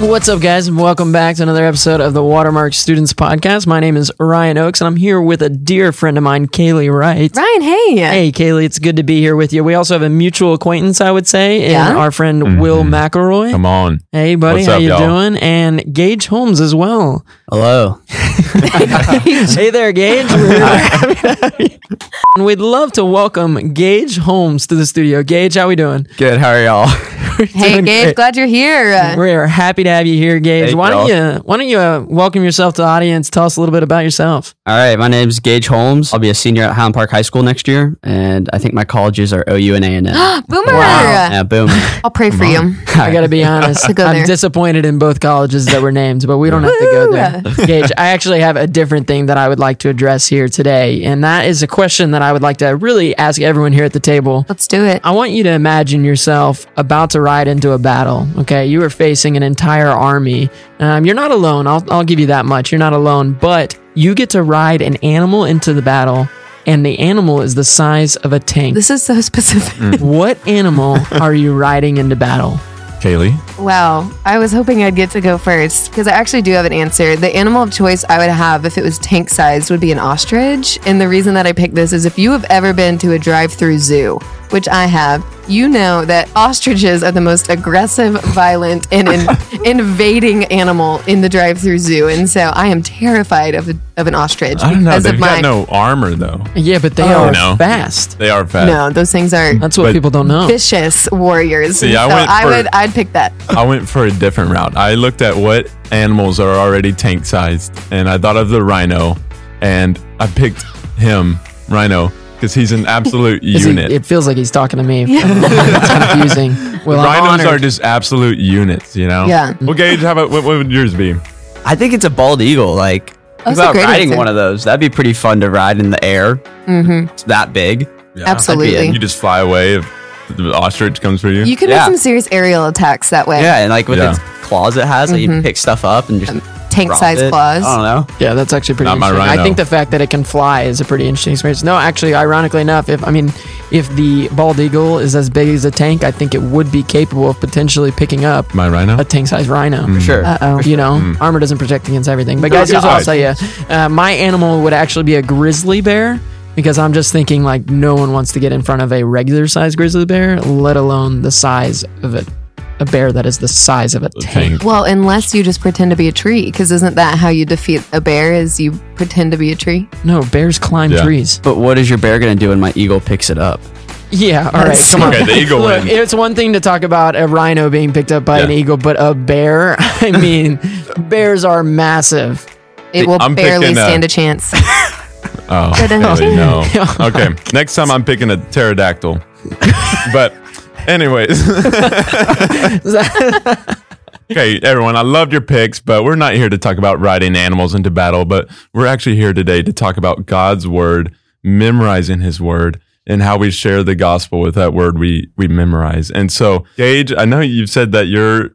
What's up, guys, and welcome back to another episode of the Watermark Students Podcast. My name is Ryan Oakes, and I'm here with a dear friend of mine, Kaylee Wright. Ryan, hey. Hey, Kaylee, it's good to be here with you. We also have a mutual acquaintance, I would say, in Yeah? our friend mm-hmm. Will McElroy. Come on. Hey, buddy, What's how up, you y'all? doing? And Gage Holmes as well. Hello. hey there, Gage. We're happy to have you. And we'd love to welcome Gage Holmes to the studio. Gage, how are we doing? Good. How are y'all? Hey, Doing Gage, great. glad you're here. We are happy to have you here, Gage. Thank why don't y'all. you why don't you uh, welcome yourself to the audience? Tell us a little bit about yourself. All right. My name's Gage Holmes. I'll be a senior at Highland Park High School next year, and I think my colleges are OU and A and M. Boomer. Yeah, boom. I'll pray for you. I got to be honest. Go I'm there. disappointed in both colleges that were named, but we don't have to go there. Gage, I actually have a different thing that I would like to address here today, and that is a question that I would like to really ask everyone here at the table. Let's do it. I want you to imagine yourself about to ride into a battle. Okay, you are facing an entire army. Um, you're not alone. I'll I'll give you that much. You're not alone, but you get to ride an animal into the battle, and the animal is the size of a tank. This is so specific. what animal are you riding into battle? Kaylee. Wow. I was hoping I'd get to go first because I actually do have an answer. The animal of choice I would have if it was tank sized would be an ostrich. And the reason that I picked this is if you have ever been to a drive through zoo, which I have, you know that ostriches are the most aggressive, violent, and in- invading animal in the drive through zoo. And so I am terrified of, a, of an ostrich I don't know. They've of got my. no armor though. Yeah, but they Oh. are No. fast. They are fast. no, those things are That's what But- people don't know. vicious warriors. See, I so went I for- would, I'd pick that. I went for a different route. I looked at what animals are already tank sized, and I thought of the rhino, and I picked him, Rhino, because he's an absolute Is he- unit. it feels like he's talking to me. it's confusing. Well, Rhinos are just absolute units, you know. Yeah. Well, Gage, how about what, what would yours be? I think it's a bald eagle. Like, That's about riding answer. one of those. That'd be pretty fun to ride in the air. Mm-hmm. It's that big. Yeah. Absolutely. You just fly away if the ostrich comes for you. You could Yeah. make some serious aerial attacks that way. Yeah, and like with Yeah. its claws it has, like you Mhm. pick stuff up and just Tank drop sized it. claws. I don't know. Yeah, that's actually pretty Not my interesting. I think the fact that it can fly is a pretty interesting experience. No, actually, ironically enough, if I mean, if the bald eagle is as big as a tank, I think it would be capable of potentially picking up My rhino. a tank-sized rhino. Mm. Sure. Uh oh. You know, Mm. armor doesn't protect against everything. But guys, here's what I'll tell you: uh, my animal would actually be a grizzly bear because I'm just thinking like no one wants to get in front of a regular-sized grizzly bear, let alone the size of a, a bear that is the size of a The tank. tank. Well, unless you just pretend to be a tree, because isn't that how you defeat a bear? Is you pretend to be a tree? No, bears climb Yeah. trees. But what is your bear gonna do when my eagle picks it up? Yeah, all right, come on. Okay, the eagle Look, wins. it's one thing to talk about a rhino being picked up by an Yeah. eagle, but a bear, I mean, bears are massive. It will I'm barely picking, uh, stand a chance. Oh, Da-da. really? No. Okay. Next time I'm picking a pterodactyl. but, anyways. okay, everyone, I loved your picks, but we're not here to talk about riding animals into battle, but we're actually here today to talk about God's word, memorizing his word. And how we share the gospel with that word we we memorize. And so, Gage, I know you've said that you're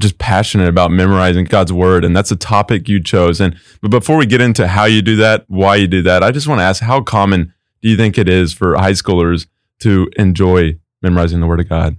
just passionate about memorizing God's word, and that's a topic you chose. And but before we get into how you do that, why you do that, I just want to ask how common do you think it is for high schoolers to enjoy memorizing the word of God?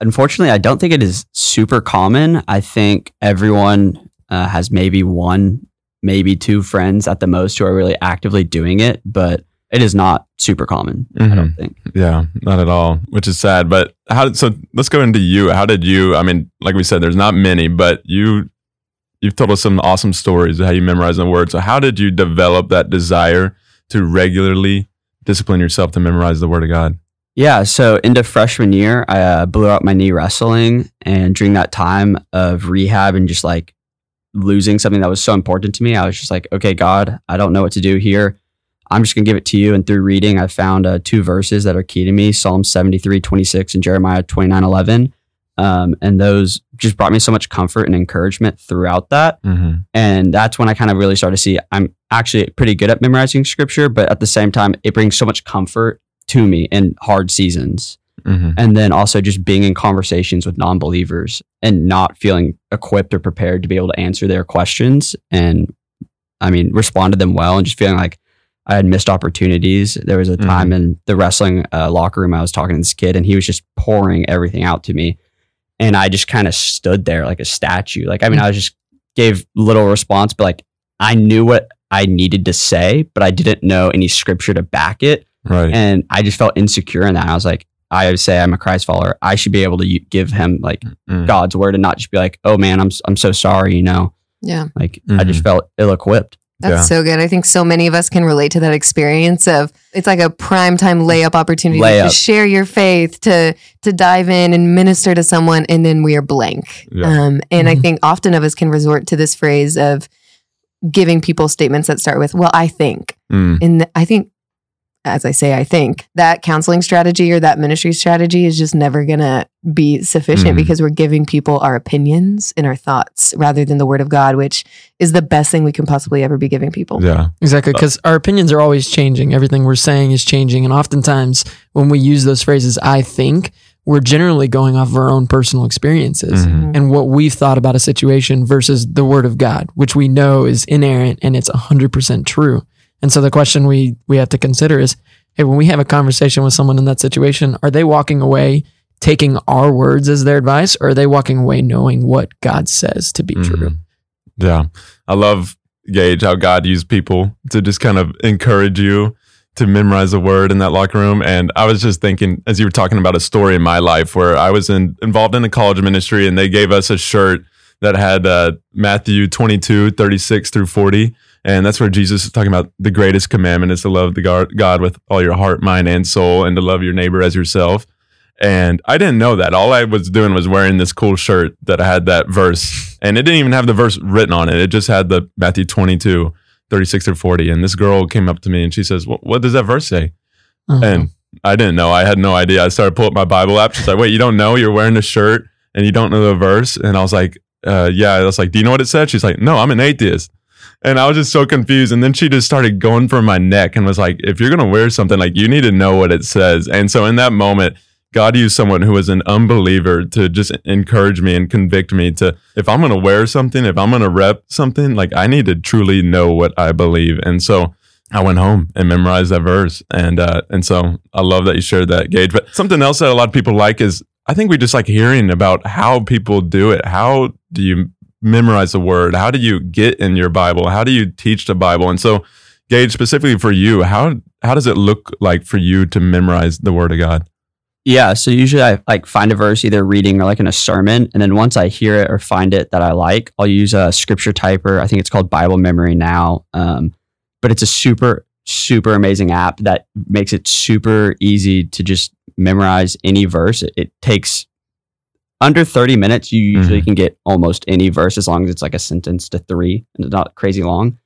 Unfortunately, I don't think it is super common. I think everyone uh, has maybe one, maybe two friends at the most who are really actively doing it, but it is not super common. I Mhm. don't think. Yeah, not at all, which is sad. But how did so? Let's go into you. How did you? I mean, like we said, there's not many, but you you've told us some awesome stories of how you memorize the word. So how did you develop that desire to regularly discipline yourself to memorize the word of God? Yeah, so into freshman year, I uh, blew out my knee wrestling, and during that time of rehab and just like losing something that was so important to me, I was just like, okay, God, I don't know what to do here. I'm just gonna give it to you. And through reading, I found uh, two verses that are key to me: Psalm 73, 26, and Jeremiah 29, 11. Um, and those just brought me so much comfort and encouragement throughout that. Mm-hmm. And that's when I kind of really started to see I'm actually pretty good at memorizing scripture, but at the same time, it brings so much comfort to me in hard seasons. Mhm. and then also just being in conversations with non-believers and not feeling equipped or prepared to be able to answer their questions and i mean respond to them well and just feeling like i had missed opportunities. There was a time in the wrestling uh, locker room i was talking to this kid and he was just pouring everything out to me. And i just kind of stood there like a statue. Like i mean i was just gave little response but like i knew what i needed to say but i didn't know any scripture to back it Right. and I just felt insecure in that. I was like, I would say I'm a Christ follower. I should be able to give him like Mm. God's word and not just be like, oh man, I'm s- I'm so sorry. You know, Yeah. like I just felt ill equipped. That's Yeah. so good. I think so many of us can relate to that experience of it's like a prime time layup opportunity to share your faith, to to dive in and minister to someone, and then we are blank. Yeah. Um, and I Mhm. think often of us can resort to this phrase of giving people statements that start with, "Well, I think," Mm. and I think. As I say, I think that counseling strategy or that ministry strategy is just never going to be sufficient Mhm. because we're giving people our opinions and our thoughts rather than the word of God, which is the best thing we can possibly ever be giving people. Yeah. Exactly, because our opinions are always changing. Everything we're saying is changing. And oftentimes, when we use those phrases, I think, we're generally going off of our own personal experiences Mhm. and what we've thought about a situation versus the word of God, which we know is inerrant and it's 100% true. And so the question we, we have to consider is hey, when we have a conversation with someone in that situation, are they walking away taking our words as their advice or are they walking away knowing what God says to be true? Mhm. Yeah. I love Gage how God used people to just kind of encourage you to memorize a word in that locker room. And I was just thinking, as you were talking about a story in my life where I was in, involved in a college ministry and they gave us a shirt that had uh, Matthew 22, 36 through 40. And that's where Jesus is talking about the greatest commandment is to love the God, God with all your heart, mind, and soul, and to love your neighbor as yourself. And I didn't know that. All I was doing was wearing this cool shirt that had that verse. And it didn't even have the verse written on it. It just had the Matthew 22, 36 through 40. And this girl came up to me and she says, What, what does that verse say? Uh-huh. And I didn't know. I had no idea. I started pulling up my Bible app. She's like, Wait, you don't know? You're wearing a shirt and you don't know the verse? And I was like, uh, Yeah. I was like, Do you know what it said? She's like, No, I'm an atheist. And I was just so confused. And then she just started going for my neck and was like, If you're going to wear something, like you need to know what it says. And so in that moment, God used someone who was an unbeliever to just encourage me and convict me to, if I'm going to wear something, if I'm going to rep something, like I need to truly know what I believe. And so I went home and memorized that verse. And, uh, and so I love that you shared that, Gage. But something else that a lot of people like is I think we just like hearing about how people do it. How do you memorize the word? How do you get in your Bible? How do you teach the Bible? And so, Gage, specifically for you, how, how does it look like for you to memorize the word of God? Yeah, so usually I like find a verse either reading or like in a sermon, and then once I hear it or find it that I like, I'll use a scripture typer. I think it's called Bible Memory now, um, but it's a super super amazing app that makes it super easy to just memorize any verse. It, it takes under 30 minutes. You usually can get almost any verse as long as it's like a sentence to three and it's not crazy long.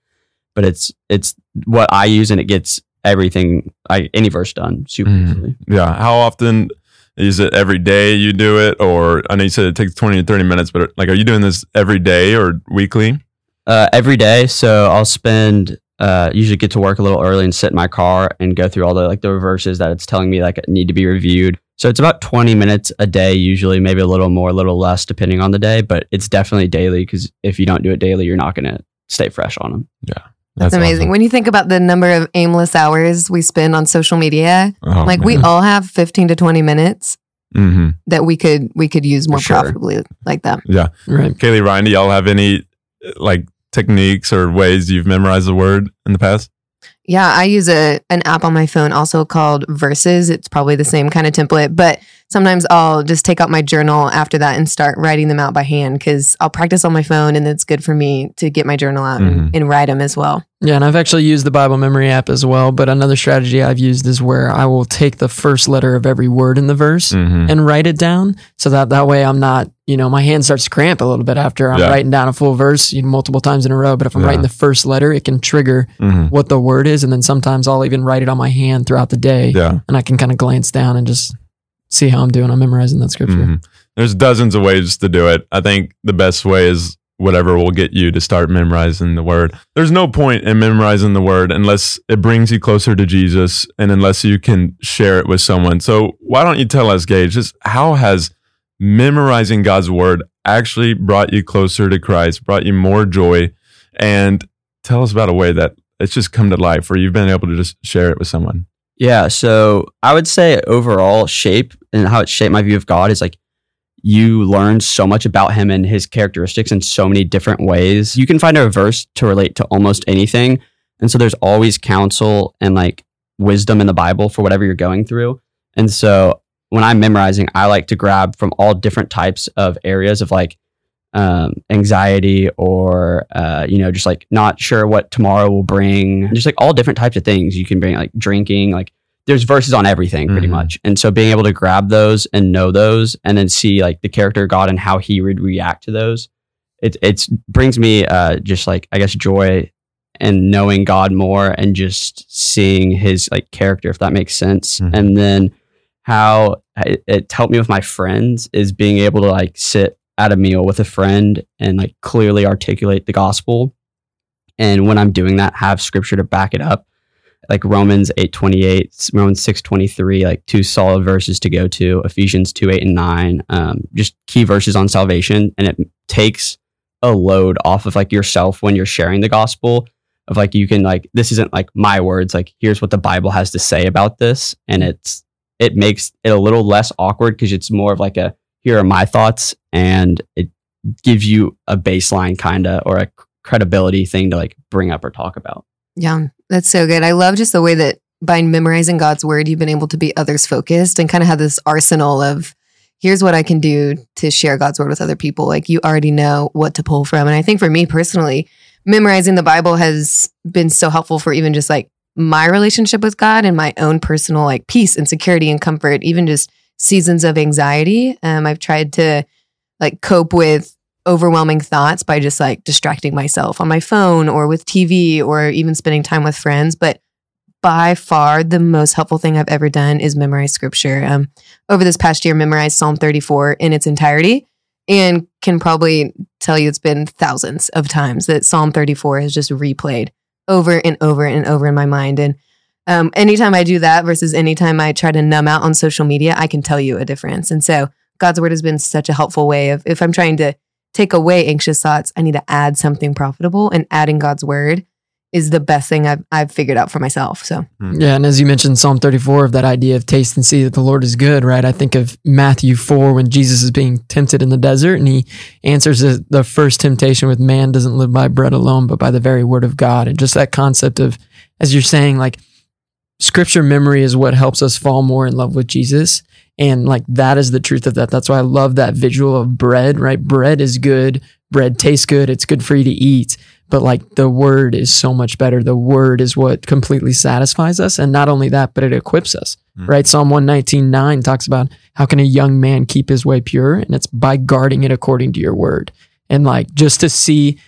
But it's it's what I use, and it gets everything I any verse done super Mhm. easily. Yeah. How often is it every day you do it? Or I know you said it takes 20 to 30 minutes, but like, are you doing this every day or weekly? uh, every day. So I'll spend uh, usually get to work a little early and sit in my car and go through all the like the verses that it's telling me like need to be reviewed. So it's about twenty minutes a day, usually maybe a little more, a little less depending on the day. But it's definitely daily because if you don't do it daily, you're not going to stay fresh on them. Yeah. That's, amazing. awesome. When you think about the number of aimless hours we spend on social media, Oh, like we all have 15 to 20 minutes Mhm. that we could we could use more sure. profitably like that. Yeah. Right. Kaylee, Ryan, do y'all have any like techniques or ways you've memorized the word in the past? Yeah, I use a an app on my phone also called Verses. It's probably the same kind of template, but sometimes I'll just take out my journal after that and start writing them out by hand because I'll practice on my phone and it's good for me to get my journal out Mhm. and, and write them as well. Yeah, and I've actually used the Bible memory app as well. But another strategy I've used is where I will take the first letter of every word in the verse Mm-hmm. and write it down, so that that way I'm not, you know, my hand starts to cramp a little bit after I'm Yeah. writing down a full verse you know, multiple times in a row. But if I'm Yeah. writing the first letter, it can trigger Mm-hmm. what the word is, and then sometimes I'll even write it on my hand throughout the day, Yeah. and I can kind of glance down and just see how I'm doing. I'm memorizing that scripture. Mhm. There's dozens of ways to do it. I think the best way is whatever will get you to start memorizing the word. There's no point in memorizing the word unless it brings you closer to Jesus and unless you can share it with someone. So why don't you tell us, Gage, just how has memorizing God's word actually brought you closer to Christ, brought you more joy, and tell us about a way that it's just come to life where you've been able to just share it with someone. Yeah, so I would say overall shape and how it shaped my view of God is like you learn so much about him and his characteristics in so many different ways. You can find a verse to relate to almost anything. And so there's always counsel and like wisdom in the Bible for whatever you're going through. And so when I'm memorizing, I like to grab from all different types of areas of like um, anxiety or, uh, you know, just like not sure what tomorrow will bring, just like all different types of things. You can bring like drinking, like there's verses on everything pretty Mhm. much. And so being able to grab those and know those and then see like the character of God and how he would react to those, it it's brings me uh, just like, I guess, joy and knowing God more and just seeing his like character, if that makes sense. Mhm. And then how it, it helped me with my friends is being able to like sit at a meal with a friend and like clearly articulate the gospel. And when I'm doing that, have scripture to back it up. Like Romans 8 28, Romans 6 23, like two solid verses to go to, Ephesians 2 8 and 9, um, just key verses on salvation. And it takes a load off of like yourself when you're sharing the gospel of like you can like this isn't like my words like here's what the bible has to say about this and it's it makes it a little less awkward because it's more of like a here are my thoughts and it gives you a baseline kind of or a credibility thing to like bring up or talk about Yeah, that's so good. I love just the way that by memorizing God's word, you've been able to be others focused and kind of have this arsenal of here's what I can do to share God's word with other people. Like you already know what to pull from. And I think for me personally, memorizing the Bible has been so helpful for even just like my relationship with God and my own personal like peace and security and comfort, even just seasons of anxiety. Um, I've tried to like cope with overwhelming thoughts by just like distracting myself on my phone or with TV or even spending time with friends. But by far, the most helpful thing I've ever done is memorize scripture. Um, over this past year, memorized Psalm 34 in its entirety and can probably tell you it's been thousands of times that Psalm 34 has just replayed over and over and over in my mind. And um, anytime I do that versus anytime I try to numb out on social media, I can tell you a difference. And so God's word has been such a helpful way of if I'm trying to take away anxious thoughts, I need to add something profitable, and adding God's word is the best thing I've I've figured out for myself. So Yeah, and as you mentioned, Psalm 34 of that idea of taste and see that the Lord is good, right? I think of Matthew 4 when Jesus is being tempted in the desert and he answers the, the first temptation with man doesn't live by bread alone, but by the very word of God. And just that concept of, as you're saying, like scripture memory is what helps us fall more in love with Jesus. And like that is the truth of that. That's why I love that visual of bread, right? Bread is good. Bread tastes good. It's good for you to eat but like the word is so much better. The word is what completely satisfies us. And not only that, but it equips us, Mm. right? Psalm 119, 9 talks about how can a young man keep his way pure? And it's by guarding it according to your word. And like just to see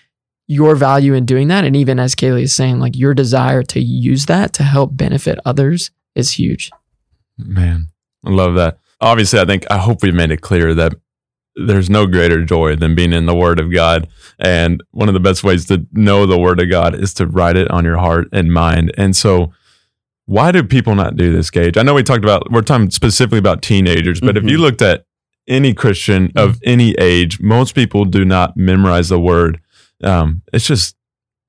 your value in doing that. And even as Kaylee is saying, like your desire to use that to help benefit others is huge. Man, I love that. Obviously, I think, I hope we made it clear that there's no greater joy than being in the Word of God. And one of the best ways to know the Word of God is to write it on your heart and mind. And so, why do people not do this, Gage? I know we talked about, we're talking specifically about teenagers, but if Mhm. you looked at any Christian of any age, most people do not memorize the Word. Um, it's just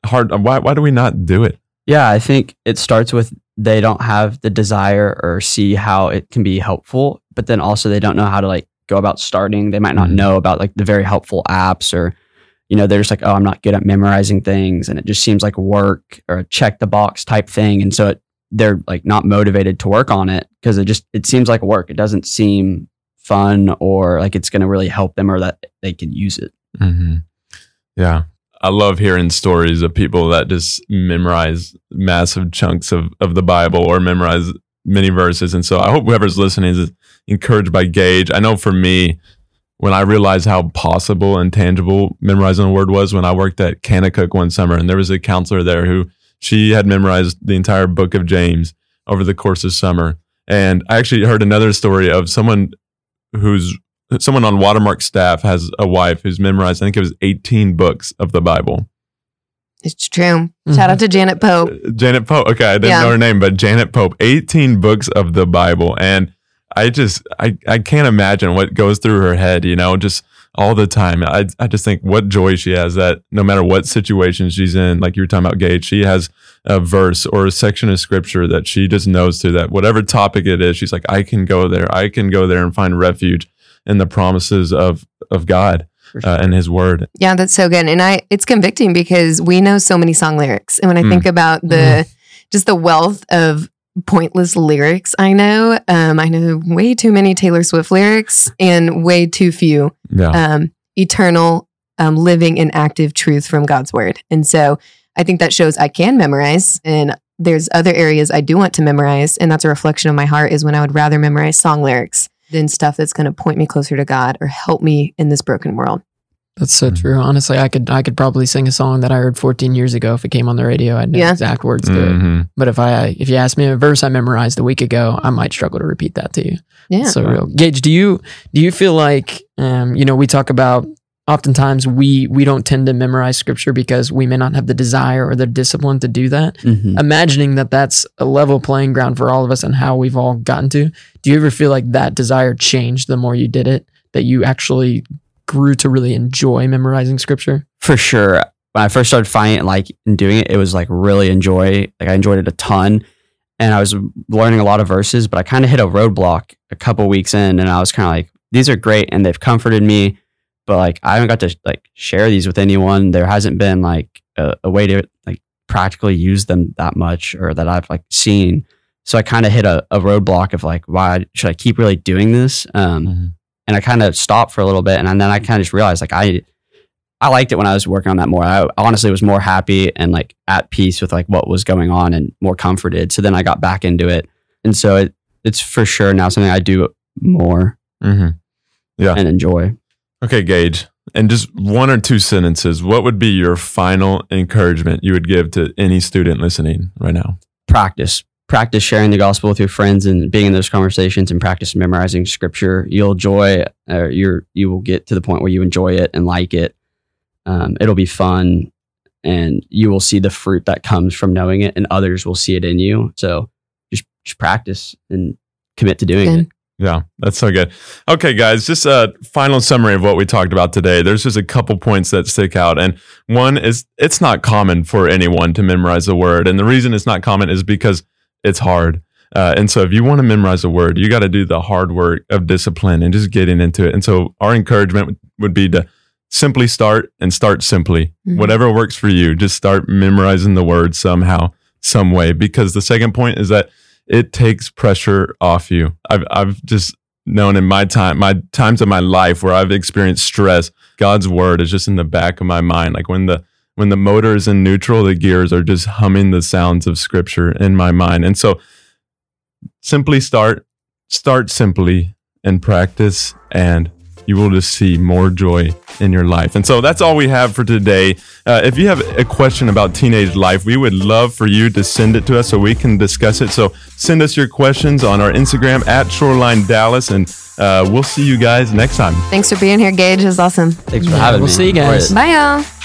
hard. Why, why do we not do it? Yeah, I think it starts with they don't have the desire or see how it can be helpful, but then also they don't know how to like go about starting. They might not Mhm. know about like the very helpful apps or you know, they're just like, "Oh, I'm not good at memorizing things." And it just seems like work or a check the box type thing. And so it, they're like not motivated to work on it because it just it seems like work. It doesn't seem fun or like it's going to really help them or that they can use it. Mm-hmm. Yeah. I love hearing stories of people that just memorize massive chunks of, of the Bible or memorize many verses. And so I hope whoever's listening is encouraged by Gage. I know for me, when I realized how possible and tangible memorizing a word was when I worked at Kanakuk one summer, and there was a counselor there who she had memorized the entire book of James over the course of summer. And I actually heard another story of someone whose someone on Watermark staff has a wife who's memorized, I think it was 18 books of the Bible. It's true. Mm-hmm. Shout out to Janet Pope. Uh, Janet Pope. Okay, I didn't Yeah. know her name, but Janet Pope, 18 books of the Bible. And I just, I, I can't imagine what goes through her head, you know, just all the time. I, I just think what joy she has that no matter what situation she's in, like you were talking about, Gage, she has a verse or a section of scripture that she just knows to that whatever topic it is, she's like, I can go there. I can go there and find refuge in the promises of, of God uh, and his word. Yeah, that's so good. And I it's convicting because we know so many song lyrics. And when I Mm. think about the just the wealth of pointless lyrics I know, um, I know way too many Taylor Swift lyrics and way too few Yeah. um, eternal um, living in active truth from God's word. And so I think that shows I can memorize and there's other areas I do want to memorize. And that's a reflection of my heart is when I would rather memorize song lyrics than stuff that's going to point me closer to God or help me in this broken world. That's so Mhm. true. Honestly, I could I could probably sing a song that I heard 14 years ago if it came on the radio. I'd know Yeah. exact words to it. Mhm. But if I if you ask me a verse I memorized a week ago, I might struggle to repeat that to you. Yeah. So real. Gage, do you do you feel like um, you know, we talk about oftentimes we we don't tend to memorize scripture because we may not have the desire or the discipline to do that. Mhm. Imagining that that's a level playing ground for all of us and how we've all gotten to. Do you ever feel like that desire changed the more you did it? That you actually grew to really enjoy memorizing scripture? for sure. When I first started finding it, like and doing it, it was like really enjoy. Like I enjoyed it a ton, and I was learning a lot of verses. But I kind of hit a roadblock a couple weeks in, and I was kind of like, these are great, and they've comforted me. But like I haven't got to like share these with anyone. There hasn't been like a, a way to like practically use them that much, or that I've like seen. So I kind of hit a, a roadblock of like, why should I keep really doing this? Um, Mhm. and I kind of stopped for a little bit, and then I kind of just realized like I I liked it when I was working on that more. I honestly was more happy and like at peace with like what was going on and more comforted. So then I got back into it, and so it, it's for sure now something I do more Mhm. and enjoy. Okay, Gage. And just one or two sentences, what would be your final encouragement you would give to any student listening right now? Practice, practice sharing the gospel with your friends and being in those conversations, and practice memorizing scripture. You'll enjoy, or you're you will get to the point where you enjoy it and like it. Um, it'll be fun, and you will see the fruit that comes from knowing it, and others will see it in you. So just just practice and commit to doing Good. it. Yeah, that's so good. Okay, guys, just a final summary of what we talked about today. There's just a couple points that stick out. And one is it's not common for anyone to memorize a word. And the reason it's not common is because it's hard. Uh, and so if you want to memorize a word, you got to do the hard work of discipline and just getting into it. And so our encouragement would- be to simply start and start simply. Mhm. Whatever works for you, just start memorizing the word somehow, some way. Because the second point is that it takes pressure off you. I've I've just known in my time, my times of my life where I've experienced stress, God's word is just in the back of my mind. Like when the when the motor is in neutral, the gears are just humming the sounds of scripture in my mind. And so simply start, start simply and practice and you will just see more joy in your life. And so that's all we have for today. Uh, if you have a question about teenage life, we would love for you to send it to us so we can discuss it. So send us your questions on our Instagram at Shoreline Dallas, and uh, we'll see you guys next time. Thanks for being here, Gage. It was awesome. Thanks for Yeah, having we'll me. see you guys. Bye, y'all.